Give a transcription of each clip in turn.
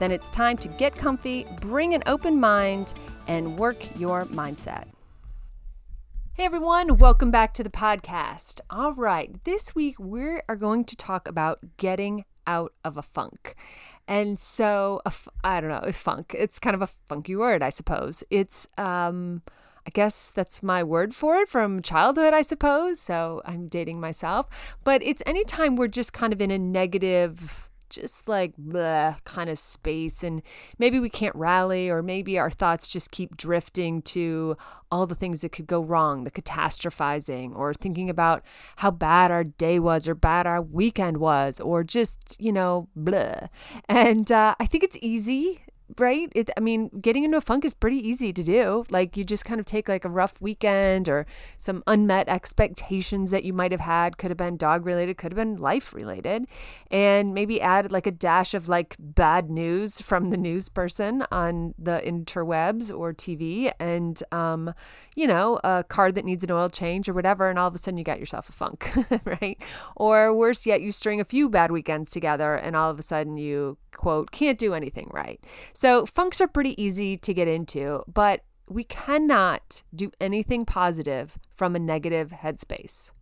then it's time to get comfy, bring an open mind, and work your mindset. Hey everyone, welcome back to the podcast. All right, this week we are going to talk about getting out of a funk. And so, I don't know, it's funk. It's kind of a funky word, I suppose. It's, um, I guess that's my word for it from childhood, I suppose. So I'm dating myself. But it's anytime we're just kind of in a negative just like the kind of space and maybe we can't rally or maybe our thoughts just keep drifting to all the things that could go wrong the catastrophizing or thinking about how bad our day was or bad our weekend was or just you know blah and uh, i think it's easy right? It, I mean, getting into a funk is pretty easy to do. Like you just kind of take like a rough weekend or some unmet expectations that you might have had, could have been dog related, could have been life related, and maybe add like a dash of like bad news from the news person on the interwebs or TV, and um, you know, a car that needs an oil change or whatever, and all of a sudden you got yourself a funk, right? Or worse yet, you string a few bad weekends together, and all of a sudden you quote can't do anything right. So, funks are pretty easy to get into, but we cannot do anything positive from a negative headspace.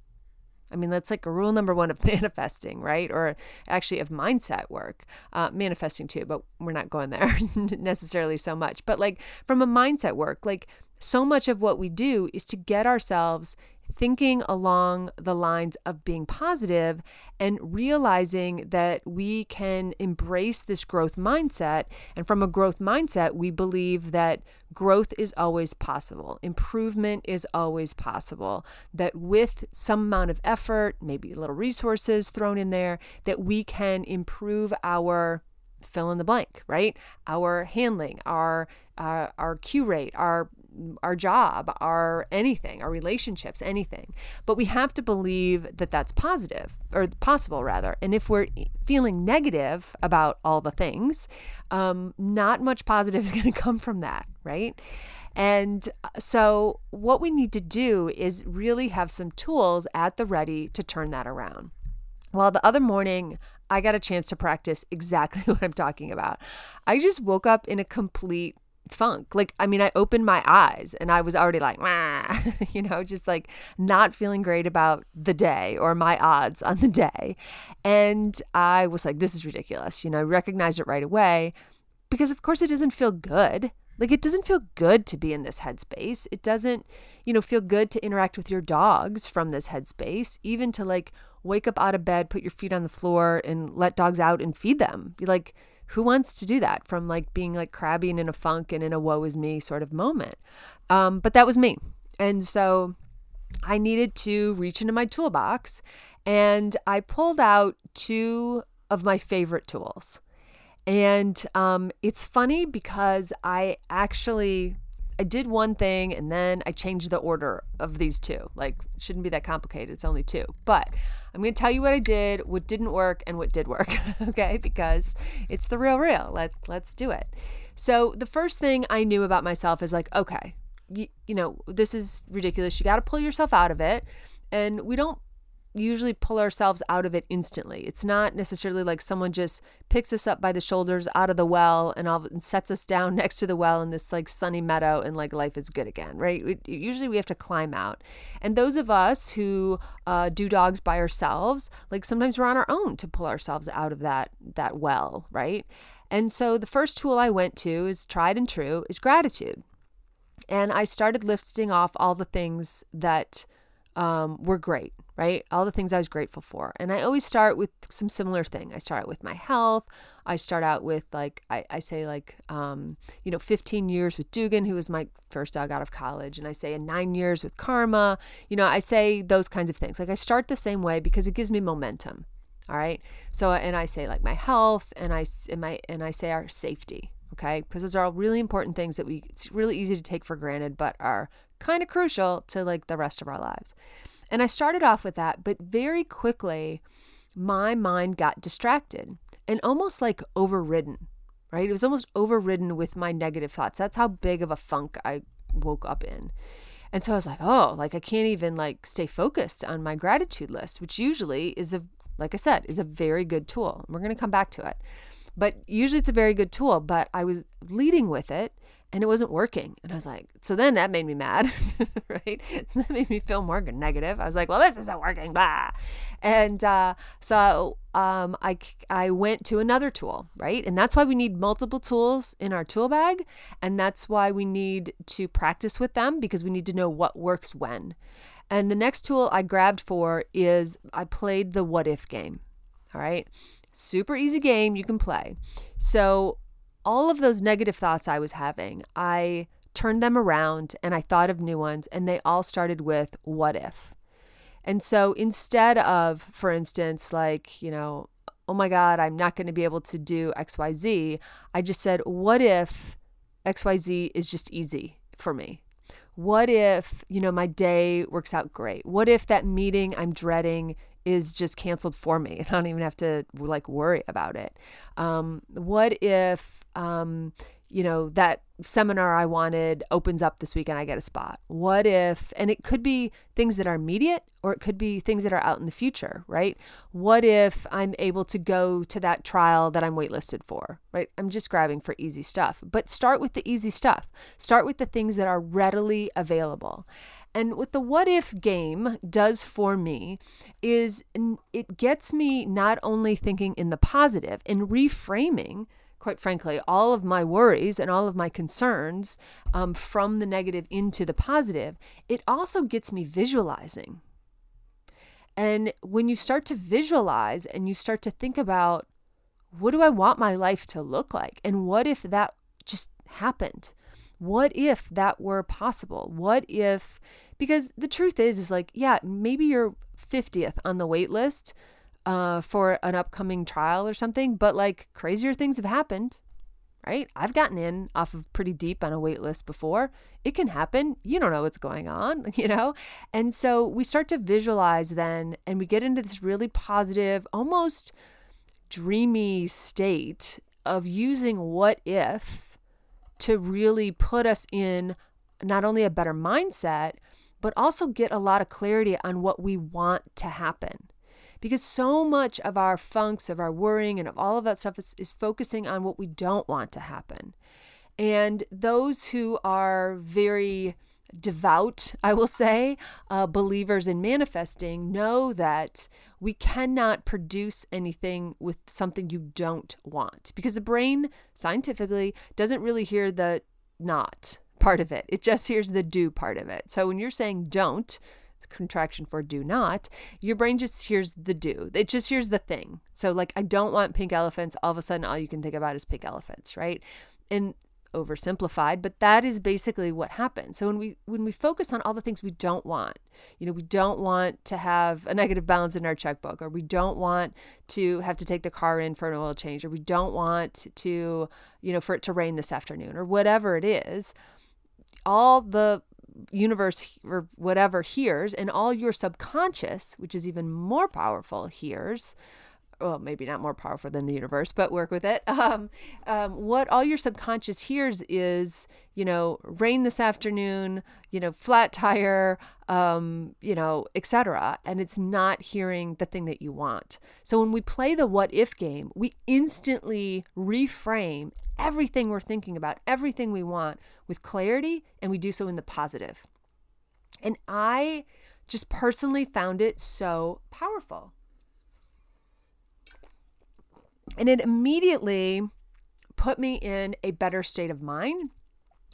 I mean, that's like rule number one of manifesting, right? Or actually of mindset work, uh, manifesting too, but we're not going there necessarily so much. But like from a mindset work, like so much of what we do is to get ourselves thinking along the lines of being positive and realizing that we can embrace this growth mindset. And from a growth mindset, we believe that growth is always possible, improvement is always possible, that with some amount of effort, maybe a little resources thrown in there, that we can improve our fill in the blank, right? Our handling, our uh, our Q rate, our our job, our anything, our relationships, anything. But we have to believe that that's positive or possible rather. And if we're feeling negative about all the things, um, not much positive is going to come from that, right? And uh, so, what we need to do is really have some tools at the ready to turn that around. Well, the other morning, I got a chance to practice exactly what I'm talking about. I just woke up in a complete funk. Like, I mean, I opened my eyes and I was already like, you know, just like not feeling great about the day or my odds on the day. And I was like, this is ridiculous. You know, I recognized it right away because, of course, it doesn't feel good. Like, it doesn't feel good to be in this headspace. It doesn't, you know, feel good to interact with your dogs from this headspace, even to like wake up out of bed, put your feet on the floor, and let dogs out and feed them. Like, who wants to do that from like being like crabby and in a funk and in a woe is me sort of moment? Um, but that was me. And so I needed to reach into my toolbox and I pulled out two of my favorite tools. And um, it's funny because I actually I did one thing and then I changed the order of these two. Like, shouldn't be that complicated. It's only two. But I'm going to tell you what I did, what didn't work, and what did work. okay? Because it's the real, real. Let, let's do it. So, the first thing I knew about myself is like, okay, you, you know, this is ridiculous. You got to pull yourself out of it. And we don't usually pull ourselves out of it instantly. It's not necessarily like someone just picks us up by the shoulders out of the well and all and sets us down next to the well in this like sunny meadow and like life is good again, right? We, usually we have to climb out. And those of us who uh, do dogs by ourselves, like sometimes we're on our own to pull ourselves out of that that well, right? And so the first tool I went to is tried and true is gratitude. And I started listing off all the things that um, were great right? All the things I was grateful for. And I always start with some similar thing. I start out with my health. I start out with like, I, I say like, um, you know, 15 years with Dugan, who was my first dog out of college. And I say in nine years with Karma. You know, I say those kinds of things. Like I start the same way because it gives me momentum. All right. So, and I say like my health and I, and my, and I say our safety. Okay. Because those are all really important things that we, it's really easy to take for granted, but are kind of crucial to like the rest of our lives. And I started off with that, but very quickly, my mind got distracted and almost like overridden, right? It was almost overridden with my negative thoughts. That's how big of a funk I woke up in. And so I was like, oh, like I can't even like stay focused on my gratitude list, which usually is a, like I said, is a very good tool. We're going to come back to it. But usually it's a very good tool, but I was leading with it and it wasn't working. And I was like, so then that made me mad, right? So that made me feel more negative. I was like, well, this isn't working, blah. And uh, so um, I, I went to another tool, right? And that's why we need multiple tools in our tool bag. And that's why we need to practice with them because we need to know what works when. And the next tool I grabbed for is I played the what if game. All right. Super easy game you can play. So all of those negative thoughts I was having, I turned them around and I thought of new ones, and they all started with what if. And so instead of, for instance, like, you know, oh my God, I'm not going to be able to do XYZ, I just said, what if XYZ is just easy for me? What if, you know, my day works out great? What if that meeting I'm dreading is just canceled for me and I don't even have to like worry about it? Um, what if um, you know, that seminar I wanted opens up this week and I get a spot? What if, and it could be things that are immediate or it could be things that are out in the future, right? What if I'm able to go to that trial that I'm waitlisted for, right? I'm just grabbing for easy stuff, but start with the easy stuff. Start with the things that are readily available. And what the what if game does for me is it gets me not only thinking in the positive and reframing quite frankly, all of my worries and all of my concerns um, from the negative into the positive, it also gets me visualizing. And when you start to visualize and you start to think about what do I want my life to look like? And what if that just happened? What if that were possible? What if, because the truth is, is like, yeah, maybe you're 50th on the wait list, uh, for an upcoming trial or something, but like crazier things have happened, right? I've gotten in off of pretty deep on a wait list before. It can happen. You don't know what's going on, you know? And so we start to visualize then and we get into this really positive, almost dreamy state of using what if to really put us in not only a better mindset, but also get a lot of clarity on what we want to happen because so much of our funks, of our worrying, and of all of that stuff is, is focusing on what we don't want to happen. And those who are very devout, I will say, uh, believers in manifesting know that we cannot produce anything with something you don't want because the brain scientifically doesn't really hear the not part of it, it just hears the do part of it. So when you're saying don't, contraction for do not, your brain just hears the do. It just hears the thing. So, like, I don't want pink elephants. All of a sudden, all you can think about is pink elephants, right? And oversimplified, but that is basically what happens. So when we when we focus on all the things we don't want, you know, we don't want to have a negative balance in our checkbook, or we don't want to have to take the car in for an oil change, or we don't want to, you know, for it to rain this afternoon, or whatever it is. All the universe or whatever hears, and all your subconscious, which is even more powerful, hears. Well, maybe not more powerful than the universe, but work with it. Um, um, what all your subconscious hears is, you know, rain this afternoon, you know, flat tire, um, you know, etc. And it's not hearing the thing that you want. So when we play the what if game, we instantly reframe everything we're thinking about, everything we want with clarity, and we do so in the positive. And I just personally found it so powerful. And it immediately put me in a better state of mind.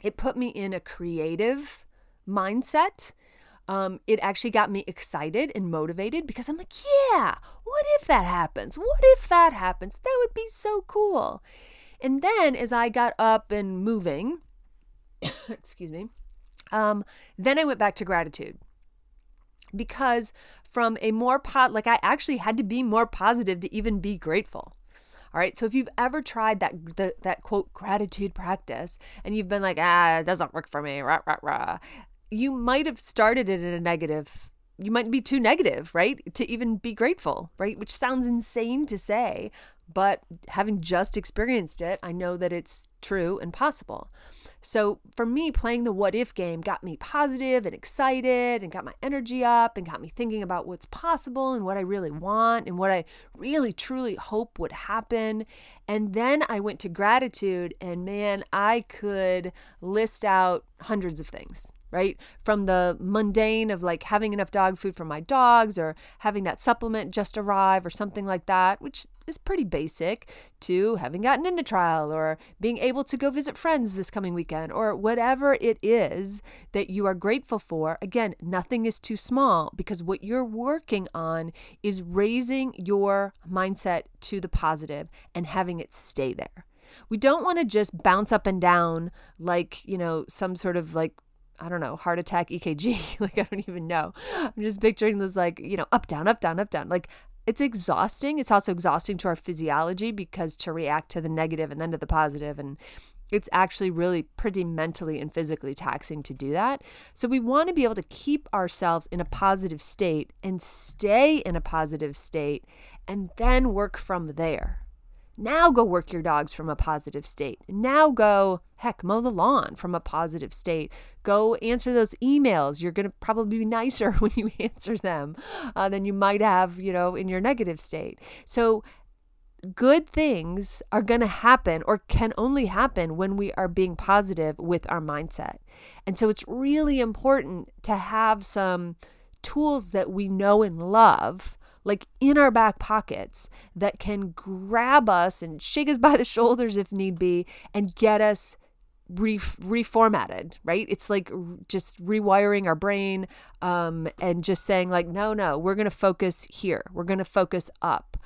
It put me in a creative mindset. Um, it actually got me excited and motivated because I'm like, yeah, what if that happens? What if that happens? That would be so cool. And then as I got up and moving, excuse me, um, then I went back to gratitude because from a more pot, like I actually had to be more positive to even be grateful. All right. So if you've ever tried that the, that quote gratitude practice and you've been like, ah, it doesn't work for me, rah, rah, rah, you might have started it in a negative you might be too negative, right? To even be grateful, right? Which sounds insane to say, but having just experienced it, I know that it's true and possible. So for me, playing the what if game got me positive and excited and got my energy up and got me thinking about what's possible and what I really want and what I really truly hope would happen. And then I went to gratitude, and man, I could list out hundreds of things right? From the mundane of like having enough dog food for my dogs or having that supplement just arrive or something like that, which is pretty basic, to having gotten into trial or being able to go visit friends this coming weekend or whatever it is that you are grateful for. Again, nothing is too small because what you're working on is raising your mindset to the positive and having it stay there. We don't want to just bounce up and down like, you know, some sort of like I don't know, heart attack EKG. like, I don't even know. I'm just picturing this, like, you know, up, down, up, down, up, down. Like, it's exhausting. It's also exhausting to our physiology because to react to the negative and then to the positive, and it's actually really pretty mentally and physically taxing to do that. So, we want to be able to keep ourselves in a positive state and stay in a positive state and then work from there. Now go work your dogs from a positive state. Now go, heck, mow the lawn from a positive state. Go answer those emails. You're going to probably be nicer when you answer them uh, than you might have, you know, in your negative state. So, good things are going to happen or can only happen when we are being positive with our mindset. And so, it's really important to have some tools that we know and love like in our back pockets that can grab us and shake us by the shoulders if need be and get us re- reformatted, right? It's like just rewiring our brain um, and just saying, like, no, no, we're going to focus here. We're going to focus up.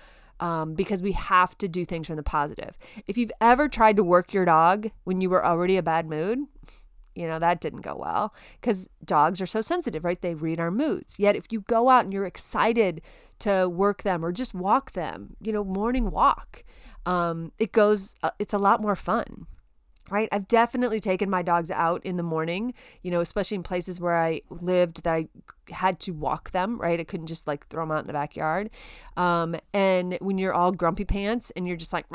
Um, because we have to do things from the positive. If you've ever tried to work your dog when you were already a bad mood, you know, that didn't go well because dogs are so sensitive, right? They read our moods. Yet if you go out and you're excited to work them or just walk them, you know, morning walk, um, it goes, uh, it's a lot more fun right? I've definitely taken my dogs out in the morning, you know, especially in places where I lived that I had to walk them, right? I couldn't just like throw them out in the backyard. Um, and when you're all grumpy pants and you're just like,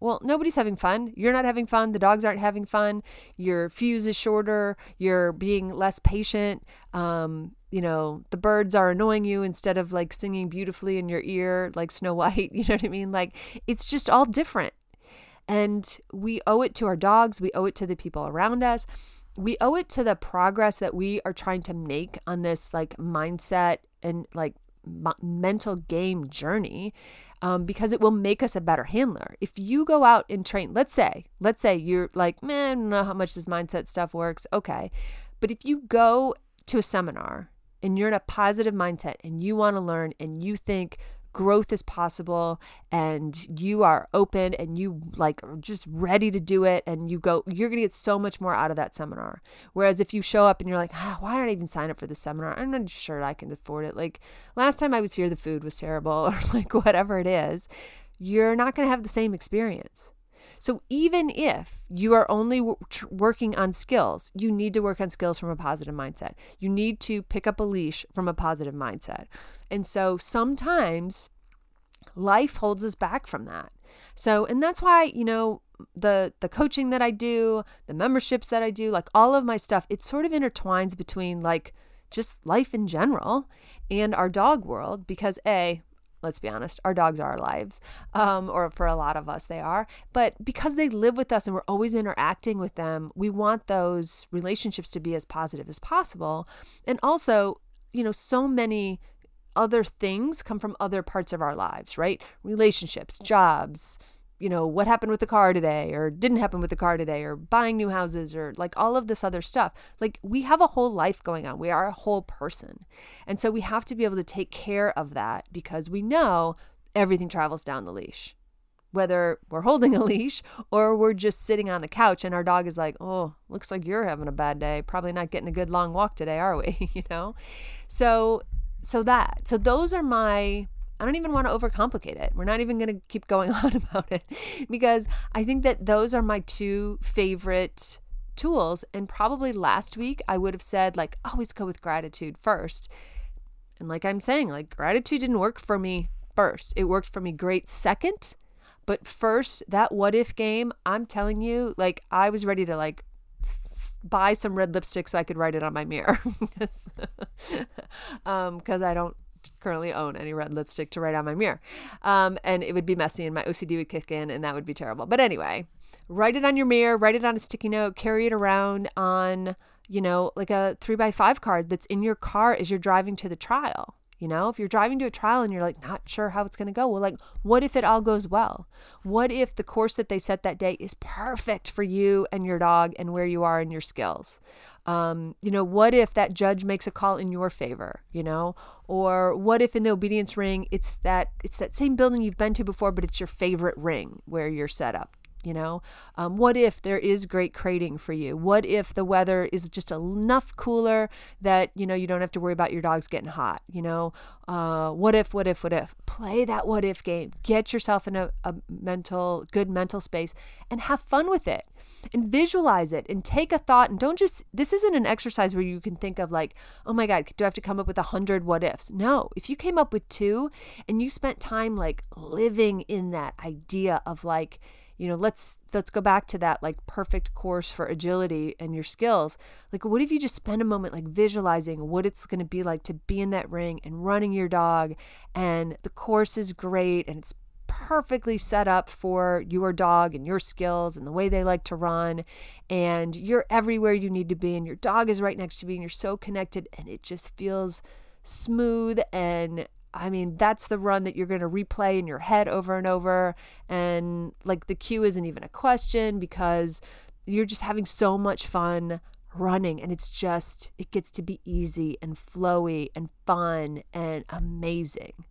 well, nobody's having fun. You're not having fun. The dogs aren't having fun. Your fuse is shorter. You're being less patient. Um, you know, the birds are annoying you instead of like singing beautifully in your ear like Snow White. You know what I mean? Like it's just all different. And we owe it to our dogs, we owe it to the people around us. We owe it to the progress that we are trying to make on this like mindset and like mental game journey um, because it will make us a better handler. If you go out and train, let's say, let's say you're like, man, I don't know how much this mindset stuff works. Okay. But if you go to a seminar and you're in a positive mindset and you want to learn and you think growth is possible and you are open and you like just ready to do it and you go you're going to get so much more out of that seminar whereas if you show up and you're like ah, why did i even sign up for this seminar i'm not sure i can afford it like last time i was here the food was terrible or like whatever it is you're not going to have the same experience so even if you are only working on skills, you need to work on skills from a positive mindset. You need to pick up a leash from a positive mindset. And so sometimes life holds us back from that. So and that's why, you know, the the coaching that I do, the memberships that I do, like all of my stuff, it sort of intertwines between like just life in general and our dog world because a let's be honest, our dogs are our lives, um, or for a lot of us, they are. But because they live with us and we're always interacting with them, we want those relationships to be as positive as possible. And also, you know, so many other things come from other parts of our lives, right? Relationships, jobs, you know, what happened with the car today or didn't happen with the car today or buying new houses or like all of this other stuff. Like we have a whole life going on. We are a whole person. And so we have to be able to take care of that because we know everything travels down the leash. Whether we're holding a leash or we're just sitting on the couch and our dog is like, oh, looks like you're having a bad day. Probably not getting a good long walk today, are we? you know? So, so that, so those are my I don't even want to overcomplicate it. We're not even going to keep going on about it because I think that those are my two favorite tools. And probably last week, I would have said, like, always go with gratitude first. And like I'm saying, like, gratitude didn't work for me first, it worked for me great second. But first, that what if game, I'm telling you, like, I was ready to like buy some red lipstick so I could write it on my mirror because um, I don't currently own any red lipstick to write on my mirror. Um, and it would be messy and my OCD would kick in and that would be terrible. But anyway, write it on your mirror, write it on a sticky note, carry it around on, you know, like a three by five card that's in your car as you're driving to the trial. You know, if you're driving to a trial and you're like not sure how it's going to go, well, like, what if it all goes well? What if the course that they set that day is perfect for you and your dog and where you are in your skills? Um, you know, what if that judge makes a call in your favor? You know, or what if in the obedience ring it's that it's that same building you've been to before, but it's your favorite ring where you're set up? You know? Um, what if there is great crating for you? What if the weather is just enough cooler that you know you don't have to worry about your dogs getting hot you know? Uh, what if what if what if? Play that what if game. Get yourself in a, a mental good mental space and have fun with it. And visualize it and take a thought and don't just this isn't an exercise where you can think of like oh my god do i have to come up with a hundred what ifs? No. If you came up with two and you spent time like living in that idea of like you know let's let's go back to that like perfect course for agility and your skills. Like what if you just spend a moment like visualizing what it's going to be like to be in that ring and running your dog and the course is great and it's perfectly set up for your dog and your skills and the way they like to run and you're everywhere you need to be and your dog is right next to you and you're so connected and it just feels smooth and I mean, that's the run that you're going to replay in your head over and over. And like the Q isn't even a question because you're just having so much fun running. And it's just, it gets to be easy and flowy and fun and amazing.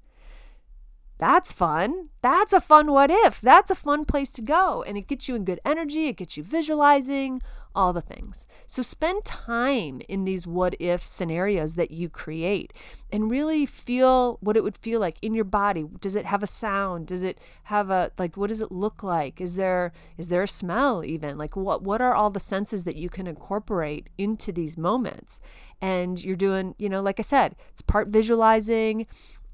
That's fun. That's a fun what if. That's a fun place to go. And it gets you in good energy, it gets you visualizing, all the things. So spend time in these what if scenarios that you create and really feel what it would feel like in your body. Does it have a sound? Does it have a like what does it look like? Is there is there a smell even? Like what what are all the senses that you can incorporate into these moments? And you're doing, you know, like I said, it's part visualizing,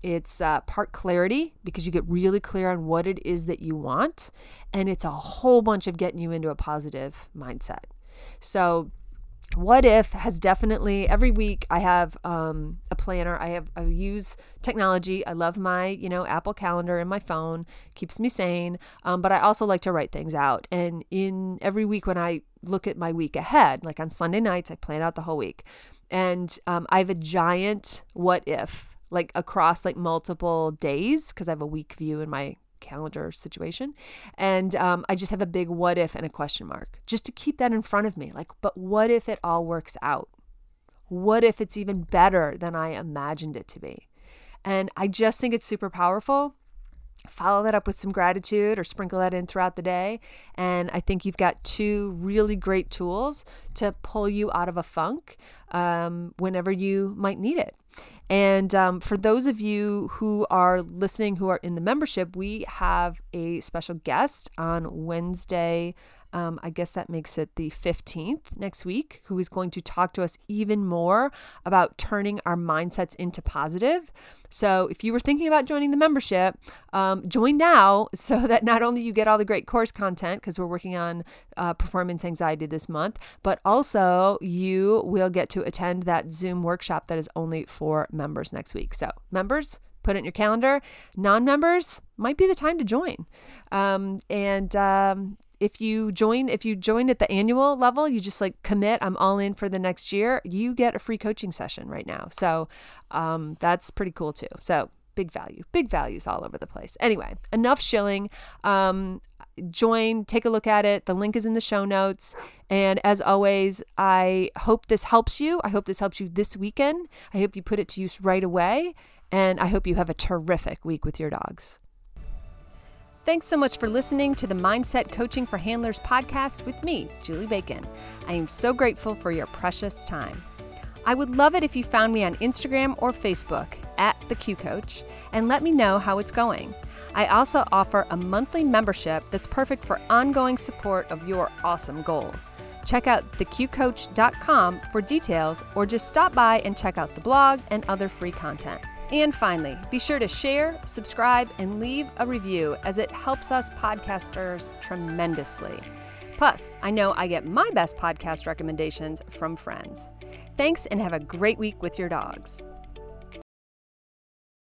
it's uh, part clarity because you get really clear on what it is that you want. And it's a whole bunch of getting you into a positive mindset. So, what if has definitely every week I have um, a planner. I have I use technology. I love my you know Apple Calendar in my phone keeps me sane. Um, but I also like to write things out. And in every week when I look at my week ahead, like on Sunday nights, I plan out the whole week, and um, I have a giant what if like across like multiple days because I have a week view in my calendar situation. And um, I just have a big what if and a question mark just to keep that in front of me. Like, but what if it all works out? What if it's even better than I imagined it to be? And I just think it's super powerful. Follow that up with some gratitude or sprinkle that in throughout the day. And I think you've got two really great tools to pull you out of a funk um, whenever you might need it. And um, for those of you who are listening who are in the membership, we have a special guest on Wednesday um, I guess that makes it the 15th next week, who is going to talk to us even more about turning our mindsets into positive. So, if you were thinking about joining the membership, um, join now so that not only you get all the great course content, because we're working on uh, performance anxiety this month, but also you will get to attend that Zoom workshop that is only for members next week. So, members, put it in your calendar. Non members might be the time to join. Um, and um, if you join if you join at the annual level you just like commit i'm all in for the next year you get a free coaching session right now. So um, that's pretty cool too. So big value big values all over the place. Anyway enough shilling. Um, join take a look at it. The link is in the show notes. And as always i hope this helps you. I hope this helps you this weekend. I hope you put it to use right away. And i hope you have a terrific week with your dogs Thanks so much for listening to the Mindset Coaching for Handlers podcast with me, Julie Bacon. I am so grateful for your precious time. I would love it if you found me on Instagram or Facebook at the Q Coach and let me know how it's going. I also offer a monthly membership that's perfect for ongoing support of your awesome goals. Check out theqcoach.com for details or just stop by and check out the blog and other free content. And finally, be sure to share, subscribe, and leave a review as it helps us podcasters tremendously. Plus, I know I get my best podcast recommendations from friends. Thanks and have a great week with your dogs.